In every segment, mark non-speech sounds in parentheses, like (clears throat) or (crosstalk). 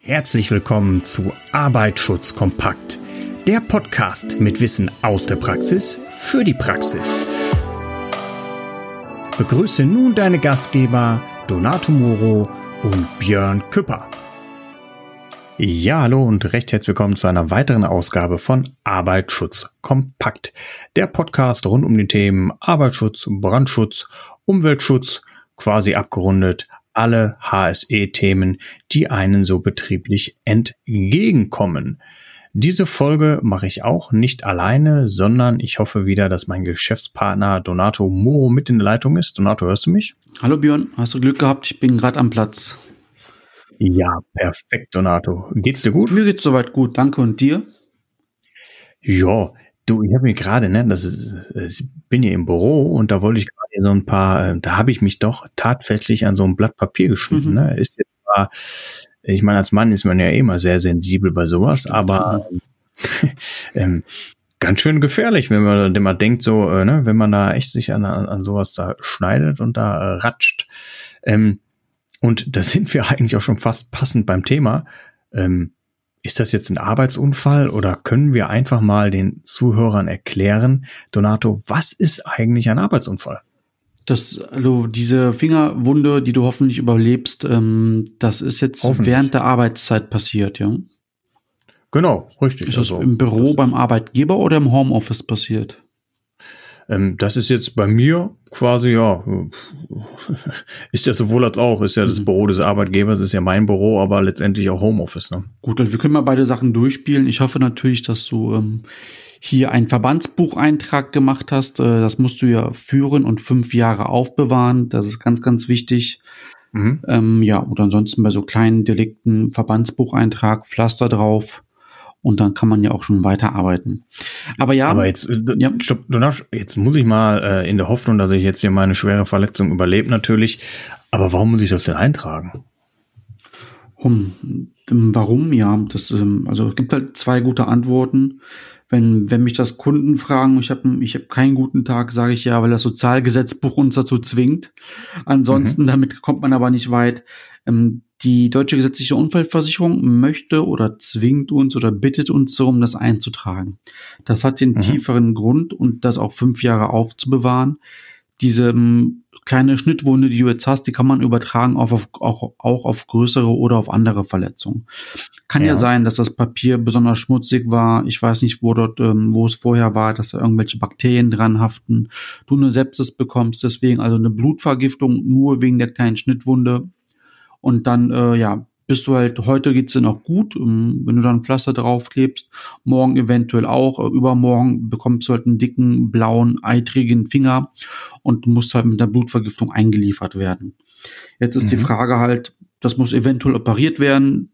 Herzlich willkommen zu Arbeitsschutz kompakt, der Podcast mit Wissen aus der Praxis für die Praxis. Begrüße nun deine Gastgeber Donato Moro und Björn Küpper. Ja, hallo und recht herzlich willkommen zu einer weiteren Ausgabe von Arbeitsschutz kompakt, der Podcast rund um die Themen Arbeitsschutz, Brandschutz, Umweltschutz, quasi abgerundet alle HSE-Themen, die einen so betrieblich entgegenkommen. Diese Folge mache ich auch nicht alleine, sondern ich hoffe wieder, dass mein Geschäftspartner Donato Moro mit in der Leitung ist. Donato, hörst du mich? Hallo Björn, hast du Glück gehabt? Ich bin gerade am Platz. Ja, perfekt, Donato. Geht's dir gut? Mir geht's soweit gut, danke. Und dir? Ja, du, ich habe mir gerade, ne, das ist, ich bin hier im Büro und da wollte ich gerade so ein paar, äh, da habe ich mich doch tatsächlich an so ein Blatt Papier geschnitten. Mhm. Ne? Ist jetzt zwar, ich meine, als Mann ist man ja immer sehr sensibel bei sowas, aber (laughs) ähm, ganz schön gefährlich, wenn man, wenn man denkt, so, äh, ne, wenn man da echt sich an, an sowas da schneidet und da äh, ratscht. Ähm, und da sind wir eigentlich auch schon fast passend beim Thema. Ähm, ist das jetzt ein Arbeitsunfall oder können wir einfach mal den Zuhörern erklären, Donato, was ist eigentlich ein Arbeitsunfall? Das, also diese Fingerwunde, die du hoffentlich überlebst, ähm, das ist jetzt während der Arbeitszeit passiert, ja? Genau, richtig. Ist das also, im Büro das beim Arbeitgeber oder im Homeoffice passiert? Ähm, das ist jetzt bei mir quasi, ja, (laughs) ist ja sowohl als auch, ist ja das mhm. Büro des Arbeitgebers, ist ja mein Büro, aber letztendlich auch Homeoffice. Ne? Gut, also wir können mal beide Sachen durchspielen. Ich hoffe natürlich, dass du ähm, hier einen Verbandsbucheintrag gemacht hast. Äh, das musst du ja führen und fünf Jahre aufbewahren. Das ist ganz, ganz wichtig. Mhm. Ähm, ja, und ansonsten bei so kleinen Delikten Verbandsbucheintrag, Pflaster drauf und dann kann man ja auch schon weiterarbeiten. Aber ja. Aber jetzt, äh, ja. stopp, jetzt muss ich mal äh, in der Hoffnung, dass ich jetzt hier meine schwere Verletzung überlebe natürlich. Aber warum muss ich das denn eintragen? Um, warum? Ja, das, ähm, also es gibt halt zwei gute Antworten. Wenn, wenn mich das Kunden fragen, ich habe ich hab keinen guten Tag, sage ich ja, weil das Sozialgesetzbuch uns dazu zwingt. Ansonsten, mhm. damit kommt man aber nicht weit. Ähm, die deutsche gesetzliche Unfallversicherung möchte oder zwingt uns oder bittet uns darum, das einzutragen. Das hat den mhm. tieferen Grund und das auch fünf Jahre aufzubewahren. Diese ähm, kleine Schnittwunde, die du jetzt hast, die kann man übertragen auf, auf, auch, auch auf größere oder auf andere Verletzungen. Kann ja. ja. sein, dass das Papier besonders schmutzig war. Ich weiß nicht, wo dort, ähm, wo es vorher war, dass da irgendwelche Bakterien dran haften. Du eine Sepsis bekommst, deswegen also eine Blutvergiftung nur wegen der kleinen Schnittwunde und dann, äh, ja, bist du halt, heute geht's dir noch gut, ähm, wenn du dann Pflaster draufklebst, morgen eventuell auch, äh, übermorgen bekommst du halt einen dicken, blauen, eitrigen Finger und musst halt mit der Blutvergiftung eingeliefert werden. Jetzt ist mhm. die Frage halt, das muss eventuell operiert werden,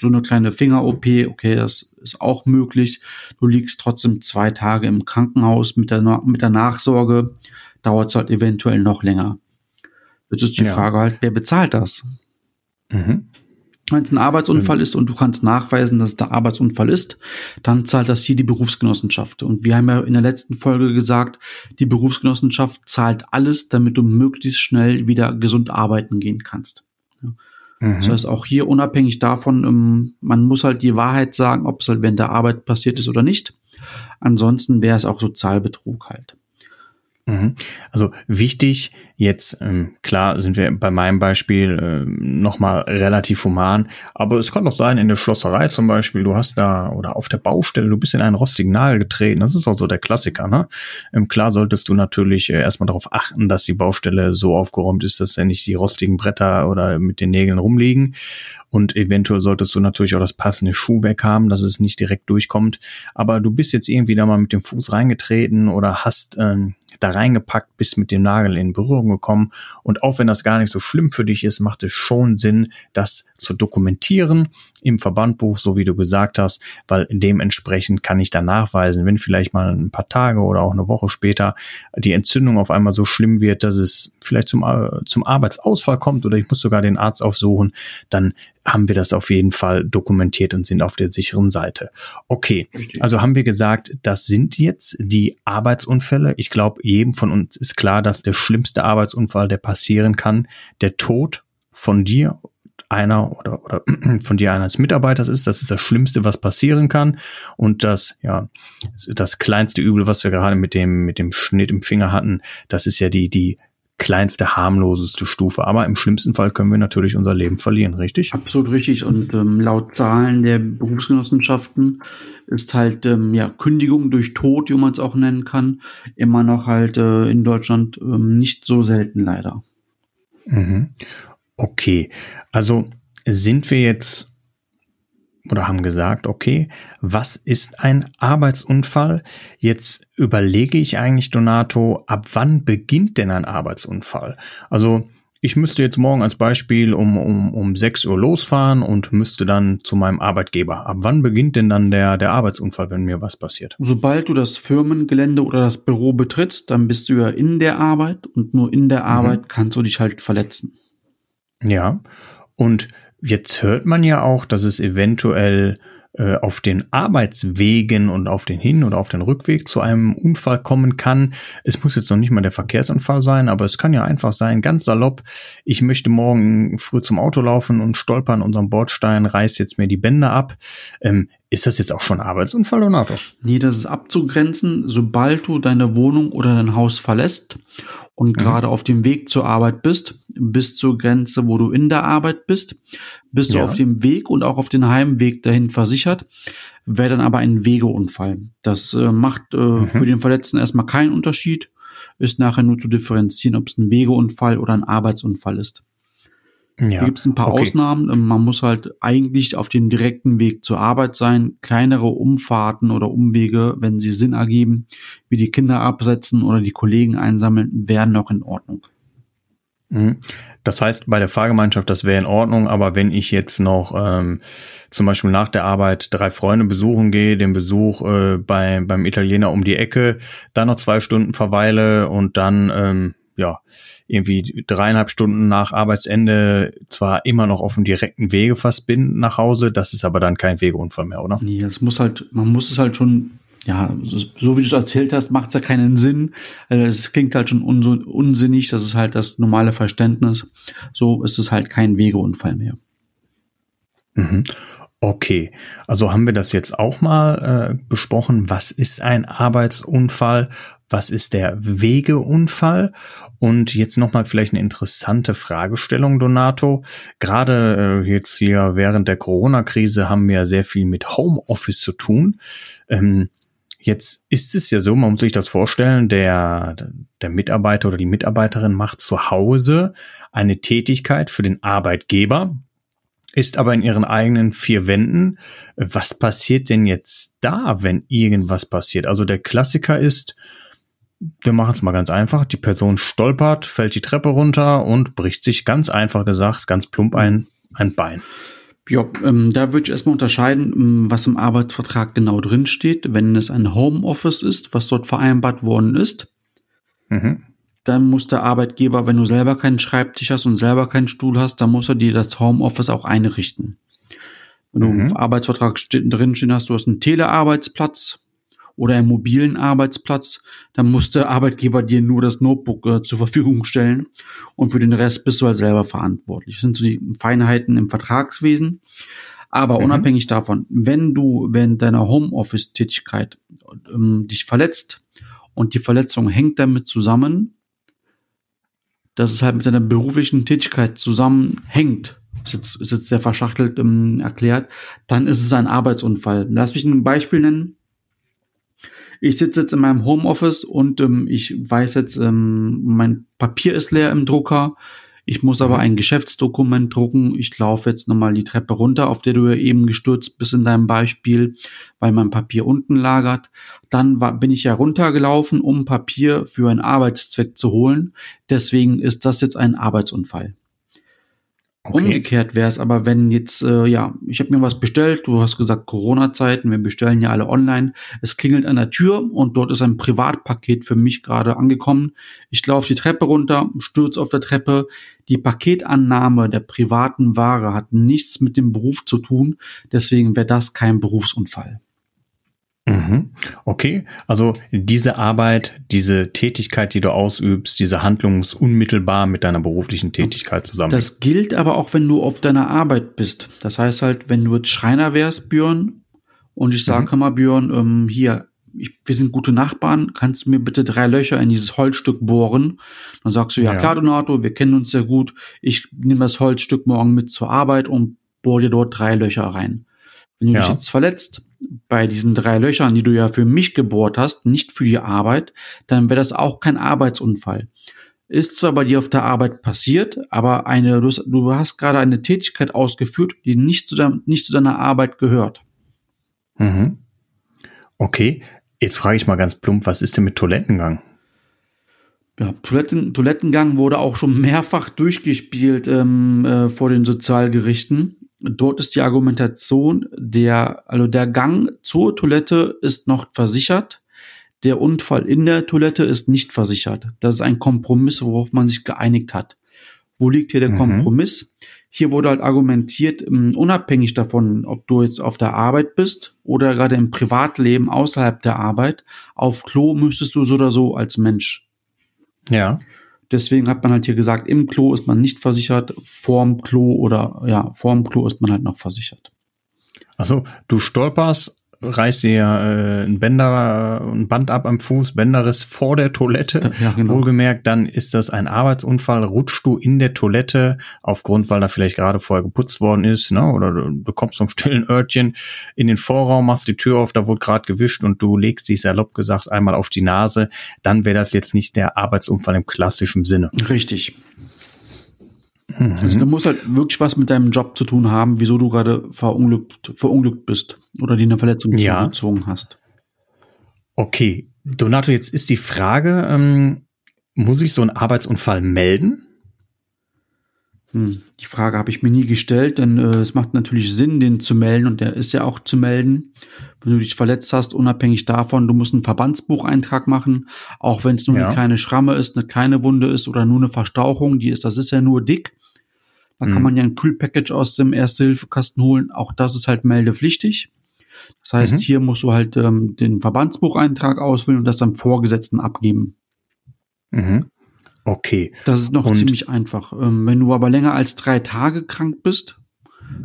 so eine kleine Finger-OP, okay, das ist auch möglich. Du liegst trotzdem zwei Tage im Krankenhaus mit der, mit der Nachsorge, dauert es halt eventuell noch länger. Jetzt ist die ja. Frage halt, wer bezahlt das? Mhm. Wenn es ein Arbeitsunfall mhm. ist und du kannst nachweisen, dass es der Arbeitsunfall ist, dann zahlt das hier die Berufsgenossenschaft. Und wir haben ja in der letzten Folge gesagt, die Berufsgenossenschaft zahlt alles, damit du möglichst schnell wieder gesund arbeiten gehen kannst. Ja. Mhm. Das heißt, auch hier unabhängig davon, ähm, man muss halt die Wahrheit sagen, ob es halt während der Arbeit passiert ist oder nicht. Ansonsten wäre es auch Sozialbetrug halt. Mhm. Also wichtig, jetzt ähm, klar sind wir bei meinem Beispiel äh, nochmal relativ human, aber es kann doch sein, in der Schlosserei zum Beispiel, du hast da oder auf der Baustelle, du bist in einen rostigen Nagel getreten, das ist auch so der Klassiker, ne? Ähm, klar solltest du natürlich äh, erstmal darauf achten, dass die Baustelle so aufgeräumt ist, dass ja nicht die rostigen Bretter oder mit den Nägeln rumliegen. Und eventuell solltest du natürlich auch das passende Schuhwerk haben, dass es nicht direkt durchkommt, aber du bist jetzt irgendwie da mal mit dem Fuß reingetreten oder hast ähm, da reingepackt, bist mit dem Nagel in Berührung gekommen. Und auch wenn das gar nicht so schlimm für dich ist, macht es schon Sinn, das zu dokumentieren im Verbandbuch, so wie du gesagt hast, weil dementsprechend kann ich dann nachweisen, wenn vielleicht mal ein paar Tage oder auch eine Woche später die Entzündung auf einmal so schlimm wird, dass es vielleicht zum, äh, zum Arbeitsausfall kommt oder ich muss sogar den Arzt aufsuchen, dann haben wir das auf jeden Fall dokumentiert und sind auf der sicheren Seite. Okay, also haben wir gesagt, das sind jetzt die Arbeitsunfälle. Ich glaube, jedem von uns ist klar, dass der schlimmste Arbeitsunfall, der passieren kann, der Tod von dir einer oder, oder (clears throat) von dir eines Mitarbeiters ist. Das ist das Schlimmste, was passieren kann. Und das, ja, das kleinste Übel, was wir gerade mit dem, mit dem Schnitt im Finger hatten, das ist ja die, die kleinste, harmloseste Stufe. Aber im schlimmsten Fall können wir natürlich unser Leben verlieren, richtig? Absolut richtig. Und ähm, laut Zahlen der Berufsgenossenschaften ist halt ähm, ja Kündigung durch Tod, wie man es auch nennen kann, immer noch halt äh, in Deutschland ähm, nicht so selten leider. Mhm. Okay, also sind wir jetzt oder haben gesagt, okay, was ist ein Arbeitsunfall? Jetzt überlege ich eigentlich, Donato, ab wann beginnt denn ein Arbeitsunfall? Also ich müsste jetzt morgen als Beispiel um, um, um 6 Uhr losfahren und müsste dann zu meinem Arbeitgeber. Ab wann beginnt denn dann der, der Arbeitsunfall, wenn mir was passiert? Sobald du das Firmengelände oder das Büro betrittst, dann bist du ja in der Arbeit und nur in der mhm. Arbeit kannst du dich halt verletzen. Ja, und jetzt hört man ja auch, dass es eventuell äh, auf den Arbeitswegen und auf den Hin- oder auf den Rückweg zu einem Unfall kommen kann. Es muss jetzt noch nicht mal der Verkehrsunfall sein, aber es kann ja einfach sein, ganz salopp, ich möchte morgen früh zum Auto laufen und stolpern unserem Bordstein, reißt jetzt mir die Bänder ab. Ähm, ist das jetzt auch schon Arbeitsunfall, Donato? Nee, das ist abzugrenzen, sobald du deine Wohnung oder dein Haus verlässt und mhm. gerade auf dem Weg zur Arbeit bist, bis zur Grenze, wo du in der Arbeit bist, bist ja. du auf dem Weg und auch auf den Heimweg dahin versichert, wäre dann aber ein Wegeunfall. Das äh, macht äh, mhm. für den Verletzten erstmal keinen Unterschied, ist nachher nur zu differenzieren, ob es ein Wegeunfall oder ein Arbeitsunfall ist. Ja, gibt es ein paar okay. Ausnahmen. Ähm, man muss halt eigentlich auf dem direkten Weg zur Arbeit sein. Kleinere Umfahrten oder Umwege, wenn sie Sinn ergeben, wie die Kinder absetzen oder die Kollegen einsammeln, wären noch in Ordnung. Mhm. Das heißt, bei der Fahrgemeinschaft, das wäre in Ordnung, aber wenn ich jetzt noch ähm, zum Beispiel nach der Arbeit drei Freunde besuchen gehe, den Besuch äh, bei, beim Italiener um die Ecke, dann noch zwei Stunden verweile und dann ähm, ja irgendwie dreieinhalb Stunden nach Arbeitsende zwar immer noch auf dem direkten Wege fast bin nach Hause, das ist aber dann kein Wegeunfall mehr, oder? Nee, das muss halt, man muss es halt schon, ja, so wie du es erzählt hast, macht es ja keinen Sinn. Also es klingt halt schon un unsinnig, das ist halt das normale Verständnis. So ist es halt kein Wegeunfall mehr. Mhm. Okay, also haben wir das jetzt auch mal äh, besprochen. Was ist ein Arbeitsunfall? Was ist der Wegeunfall? Und jetzt nochmal vielleicht eine interessante Fragestellung, Donato. Gerade äh, jetzt hier während der Corona-Krise haben wir sehr viel mit Homeoffice zu tun. Ähm, Jetzt ist es ja so, man muss sich das vorstellen, der, der Mitarbeiter oder die Mitarbeiterin macht zu Hause eine Tätigkeit für den Arbeitgeber, ist aber in ihren eigenen vier Wänden. Was passiert denn jetzt da, wenn irgendwas passiert? Also der Klassiker ist, wir machen es mal ganz einfach, die Person stolpert, fällt die Treppe runter und bricht sich ganz einfach gesagt, ganz plump ein, ein Bein. Ja, ähm, da würde ich erstmal unterscheiden, ähm, was im Arbeitsvertrag genau drin steht. Wenn es ein Homeoffice ist, was dort vereinbart worden ist, mhm dann muss der Arbeitgeber, wenn du selber keinen Schreibtisch hast und selber keinen Stuhl hast, dann muss er dir das Homeoffice auch einrichten. Wenn du mhm. im Arbeitsvertrag drin stehen hast, du hast einen Telearbeitsplatz oder einen mobilen Arbeitsplatz, dann muss der Arbeitgeber dir nur das Notebook äh, zur Verfügung stellen und für den Rest bist du halt selber verantwortlich. Das sind so die Feinheiten im Vertragswesen. Aber mhm. unabhängig davon, wenn du während deiner Homeoffice-Tätigkeit ähm, dich verletzt und die Verletzung hängt damit zusammen, dass es halt mit deiner beruflichen Tätigkeit zusammenhängt, ist jetzt, ist jetzt sehr verschachtelt ähm, erklärt, dann ist es ein Arbeitsunfall. Lass mich ein Beispiel nennen. Ich sitze jetzt in meinem Homeoffice und ähm, ich weiß jetzt, ähm, mein Papier ist leer im Drucker. Ich muss aber mhm. ein Geschäftsdokument drucken. Ich laufe jetzt nochmal die Treppe runter, auf der du ja eben gestürzt bist in deinem Beispiel, weil mein Papier unten lagert. Dann war, bin ich ja runtergelaufen, um Papier für einen Arbeitszweck zu holen. Deswegen ist das jetzt ein Arbeitsunfall. Okay. Umgekehrt wäre es aber, wenn jetzt, äh, ja, ich habe mir was bestellt, du hast gesagt Corona-Zeiten, wir bestellen ja alle online. Es klingelt an der Tür und dort ist ein Privatpaket für mich gerade angekommen. Ich laufe die Treppe runter, stürze auf der Treppe. Die Paketannahme der privaten Ware hat nichts mit dem Beruf zu tun, deswegen wäre das kein Berufsunfall. Mhm. Okay, also diese Arbeit, diese Tätigkeit, die du ausübst, diese Handlung ist unmittelbar mit deiner beruflichen Tätigkeit zusammen. Das gilt aber auch, wenn du auf deiner Arbeit bist. Das heißt halt, wenn du jetzt Schreiner wärst, Björn, und ich sage, mhm. mal, Björn, ähm, hier, ich, wir sind gute Nachbarn, kannst du mir bitte drei Löcher in dieses Holzstück bohren? Dann sagst du, ja, ja. klar, Donato, wir kennen uns sehr gut. Ich nehme das Holzstück morgen mit zur Arbeit und bohr dir dort drei Löcher rein. Wenn du ja. dich jetzt verletzt, bei diesen drei Löchern, die du ja für mich gebohrt hast, nicht für die Arbeit, dann wäre das auch kein Arbeitsunfall. Ist zwar bei dir auf der Arbeit passiert, aber eine, du, hast, du hast gerade eine Tätigkeit ausgeführt, die nicht zu, dein, nicht zu deiner Arbeit gehört. Mhm. Okay, jetzt frage ich mal ganz plump, was ist denn mit Toilettengang? Ja, Toiletten, Toilettengang wurde auch schon mehrfach durchgespielt ähm, äh, vor den Sozialgerichten. Dort ist die Argumentation, der, also der Gang zur Toilette ist noch versichert, der Unfall in der Toilette ist nicht versichert. Das ist ein Kompromiss, worauf man sich geeinigt hat. Wo liegt hier der mhm. Kompromiss? Hier wurde halt argumentiert, ähm, unabhängig davon, ob du jetzt auf der Arbeit bist oder gerade im Privatleben außerhalb der Arbeit, auf Klo müsstest du so oder so als Mensch. Ja. Deswegen hat man halt hier gesagt, im Klo ist man nicht versichert, vorm Klo oder ja, vorm Klo ist man halt noch versichert. Also du stolperst reißt dir äh, ein Bänder, ein Band ab am Fuß, Bänderriss vor der Toilette. (laughs) Ja, genau. Wohlgemerkt, dann ist das ein Arbeitsunfall. Rutschst du in der Toilette aufgrund, weil da vielleicht gerade vorher geputzt worden ist, ne? Oder du, du kommst zum stillen Örtchen in den Vorraum, machst die Tür auf, da wurde gerade gewischt und du legst dich salopp gesagt einmal auf die Nase, dann wäre das jetzt nicht der Arbeitsunfall im klassischen Sinne. Richtig. Mhm. Also du musst halt wirklich was mit deinem Job zu tun haben, wieso du gerade verunglückt, verunglückt bist oder dir eine Verletzung ja. zugezogen hast. Okay, Donato, jetzt ist die Frage, ähm, muss ich so einen Arbeitsunfall melden? Hm, die Frage habe ich mir nie gestellt, denn äh, es macht natürlich Sinn, den zu melden und der ist ja auch zu melden. Wenn du dich verletzt hast, unabhängig davon, du musst einen Verbandsbucheintrag machen, auch wenn es nur ja. eine kleine Schramme ist, eine kleine Wunde ist oder nur eine Verstauchung, die ist, das ist ja nur dick. Da mhm. kann man ja ein Kühlpackage aus dem Erste-Hilfe-Kasten holen. Auch das ist halt meldepflichtig. Das heißt, mhm. hier musst du halt ähm, den Verbandsbucheintrag auswählen und das am Vorgesetzten abgeben. Mhm. Okay. Das ist noch und ziemlich einfach. Ähm, wenn du aber länger als drei Tage krank bist,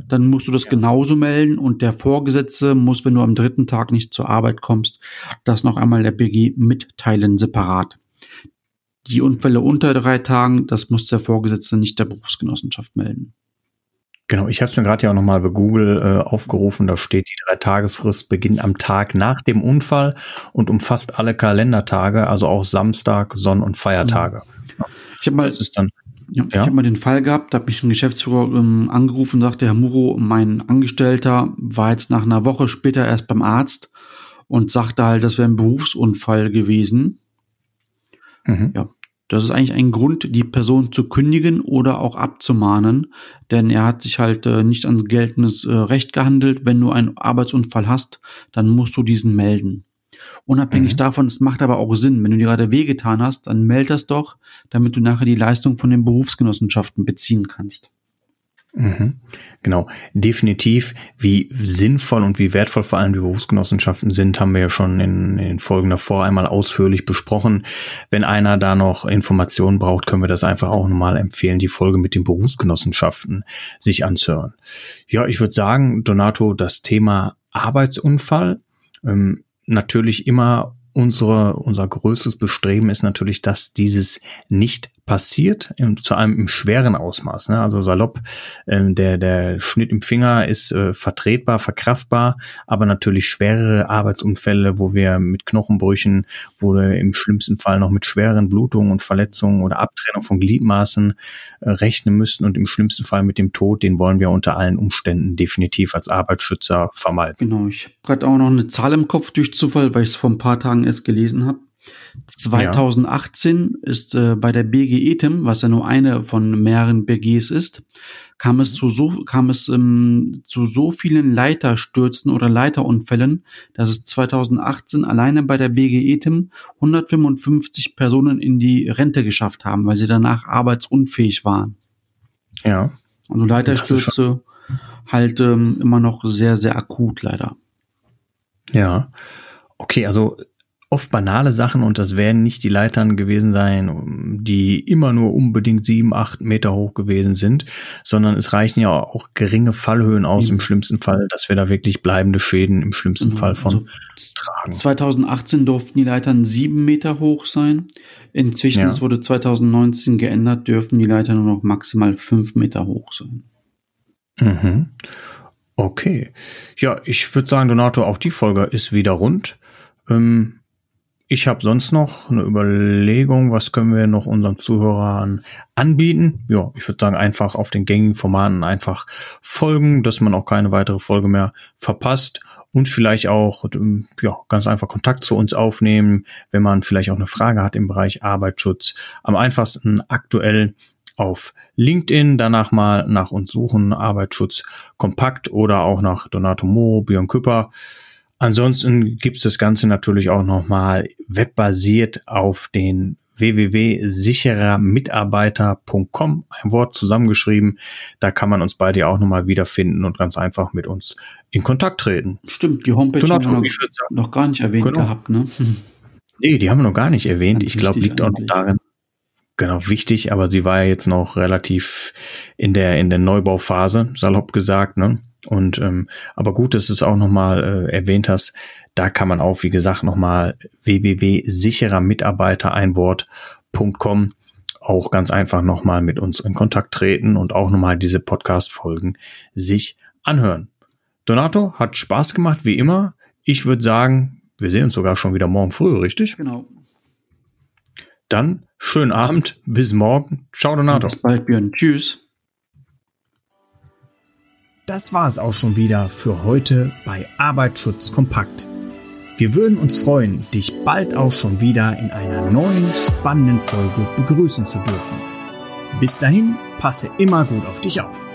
dann musst du das ja. genauso melden und der Vorgesetzte muss, wenn du am dritten Tag nicht zur Arbeit kommst, das noch einmal der BG mitteilen separat. Die Unfälle unter drei Tagen, das muss der Vorgesetzte nicht der Berufsgenossenschaft melden. Genau, ich habe es mir gerade ja auch nochmal bei Google äh, aufgerufen. Da steht, die drei Tagesfrist beginnt am Tag nach dem Unfall und umfasst alle Kalendertage, also auch Samstag, Sonn- und Feiertage. Ich habe mal, dann, ja, ja? Ich habe mal den Fall gehabt, da habe ich einen Geschäftsführer ähm, angerufen und sagte, Herr Muro, mein Angestellter war jetzt nach einer Woche später erst beim Arzt und sagte halt, das wäre ein Berufsunfall gewesen. Mhm. Ja, das ist eigentlich ein Grund, die Person zu kündigen oder auch abzumahnen, denn er hat sich halt äh, nicht an geltendes äh, Recht gehandelt. Wenn du einen Arbeitsunfall hast, dann musst du diesen melden. Unabhängig mhm. davon, es macht aber auch Sinn, wenn du dir gerade wehgetan hast, dann meld das doch, damit du nachher die Leistung von den Berufsgenossenschaften beziehen kannst. Mhm. Genau, definitiv. Wie sinnvoll und wie wertvoll vor allem die Berufsgenossenschaften sind, haben wir ja schon in, in Folgen davor einmal ausführlich besprochen. Wenn einer da noch Informationen braucht, können wir das einfach auch nochmal empfehlen, die Folge mit den Berufsgenossenschaften sich anzuhören. Ja, ich würde sagen, Donato, das Thema Arbeitsunfall, ähm, natürlich immer unsere, unser größtes Bestreben ist natürlich, dass dieses nicht passiert, zu einem im schweren Ausmaß. Ne? Also salopp, äh, der, der Schnitt im Finger ist äh, vertretbar, verkraftbar, aber natürlich schwerere Arbeitsunfälle, wo wir mit Knochenbrüchen, wo wir im schlimmsten Fall noch mit schweren Blutungen und Verletzungen oder Abtrennung von Gliedmaßen äh, rechnen müssen und im schlimmsten Fall mit dem Tod, den wollen wir unter allen Umständen definitiv als Arbeitsschützer vermeiden. Genau, ich habe gerade auch noch eine Zahl im Kopf durch Zufall, weil ich es vor ein paar Tagen erst gelesen habe. 2018 ja. ist äh, bei der BG ETIM, was ja nur eine von mehreren BGs ist, kam es zu so kam es ähm, zu so vielen Leiterstürzen oder Leiterunfällen, dass es 2018 alleine bei der BG ETIM 155 Personen in die Rente geschafft haben, weil sie danach arbeitsunfähig waren. Ja. Also Leiterstürze halt ähm, immer noch sehr sehr akut leider. Ja. Okay, also oft banale Sachen und das werden nicht die Leitern gewesen sein, die immer nur unbedingt sieben, acht Meter hoch gewesen sind, sondern es reichen ja auch geringe Fallhöhen aus mhm. im schlimmsten Fall, dass wir da wirklich bleibende Schäden im schlimmsten mhm. Fall von also tragen. 2018 durften die Leitern sieben Meter hoch sein. Inzwischen, ja. es wurde 2019 geändert, dürfen die Leitern nur noch maximal fünf Meter hoch sein. Mhm. Okay. Ja, ich würde sagen, Donato, auch die Folge ist wieder rund. Ähm, ich habe sonst noch eine Überlegung, was können wir noch unseren Zuhörern anbieten? Ja, ich würde sagen, einfach auf den gängigen Formaten einfach folgen, dass man auch keine weitere Folge mehr verpasst und vielleicht auch ähm, ja, ganz einfach Kontakt zu uns aufnehmen, wenn man vielleicht auch eine Frage hat im Bereich Arbeitsschutz. Am einfachsten aktuell auf LinkedIn, danach mal nach uns suchen, Arbeitsschutz kompakt oder auch nach Donato Mo, Björn Küpper. Ansonsten gibt's das Ganze natürlich auch nochmal webbasiert auf den www.sicherermitarbeiter.com, ein Wort zusammengeschrieben. Da kann man uns beide auch nochmal wiederfinden und ganz einfach mit uns in Kontakt treten. Stimmt, die Homepage haben wir noch, noch, gar nicht erwähnt genau. gehabt, ne? Nee, die haben wir noch gar nicht erwähnt. Ganz ich glaube, liegt auch noch darin, genau wichtig, aber sie war ja jetzt noch relativ in der in der Neubauphase, salopp gesagt, ne? Und ähm, aber gut, dass du es auch nochmal äh, erwähnt hast. Da kann man auch, wie gesagt, nochmal www.sicherermitarbeitereinwort.com auch ganz einfach nochmal mit uns in Kontakt treten und auch nochmal diese Podcast-Folgen sich anhören. Donato, hat Spaß gemacht, wie immer. Ich würde sagen, wir sehen uns sogar schon wieder morgen früh, richtig? Genau. Dann schönen Abend, bis morgen. Ciao, Donato. Bis bald, Björn. Tschüss. Das war es auch schon wieder für heute bei Arbeitsschutz kompakt. Wir würden uns freuen, dich bald auch schon wieder in einer neuen spannenden Folge begrüßen zu dürfen. Bis dahin, passe immer gut auf dich auf.